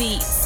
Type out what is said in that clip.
beats.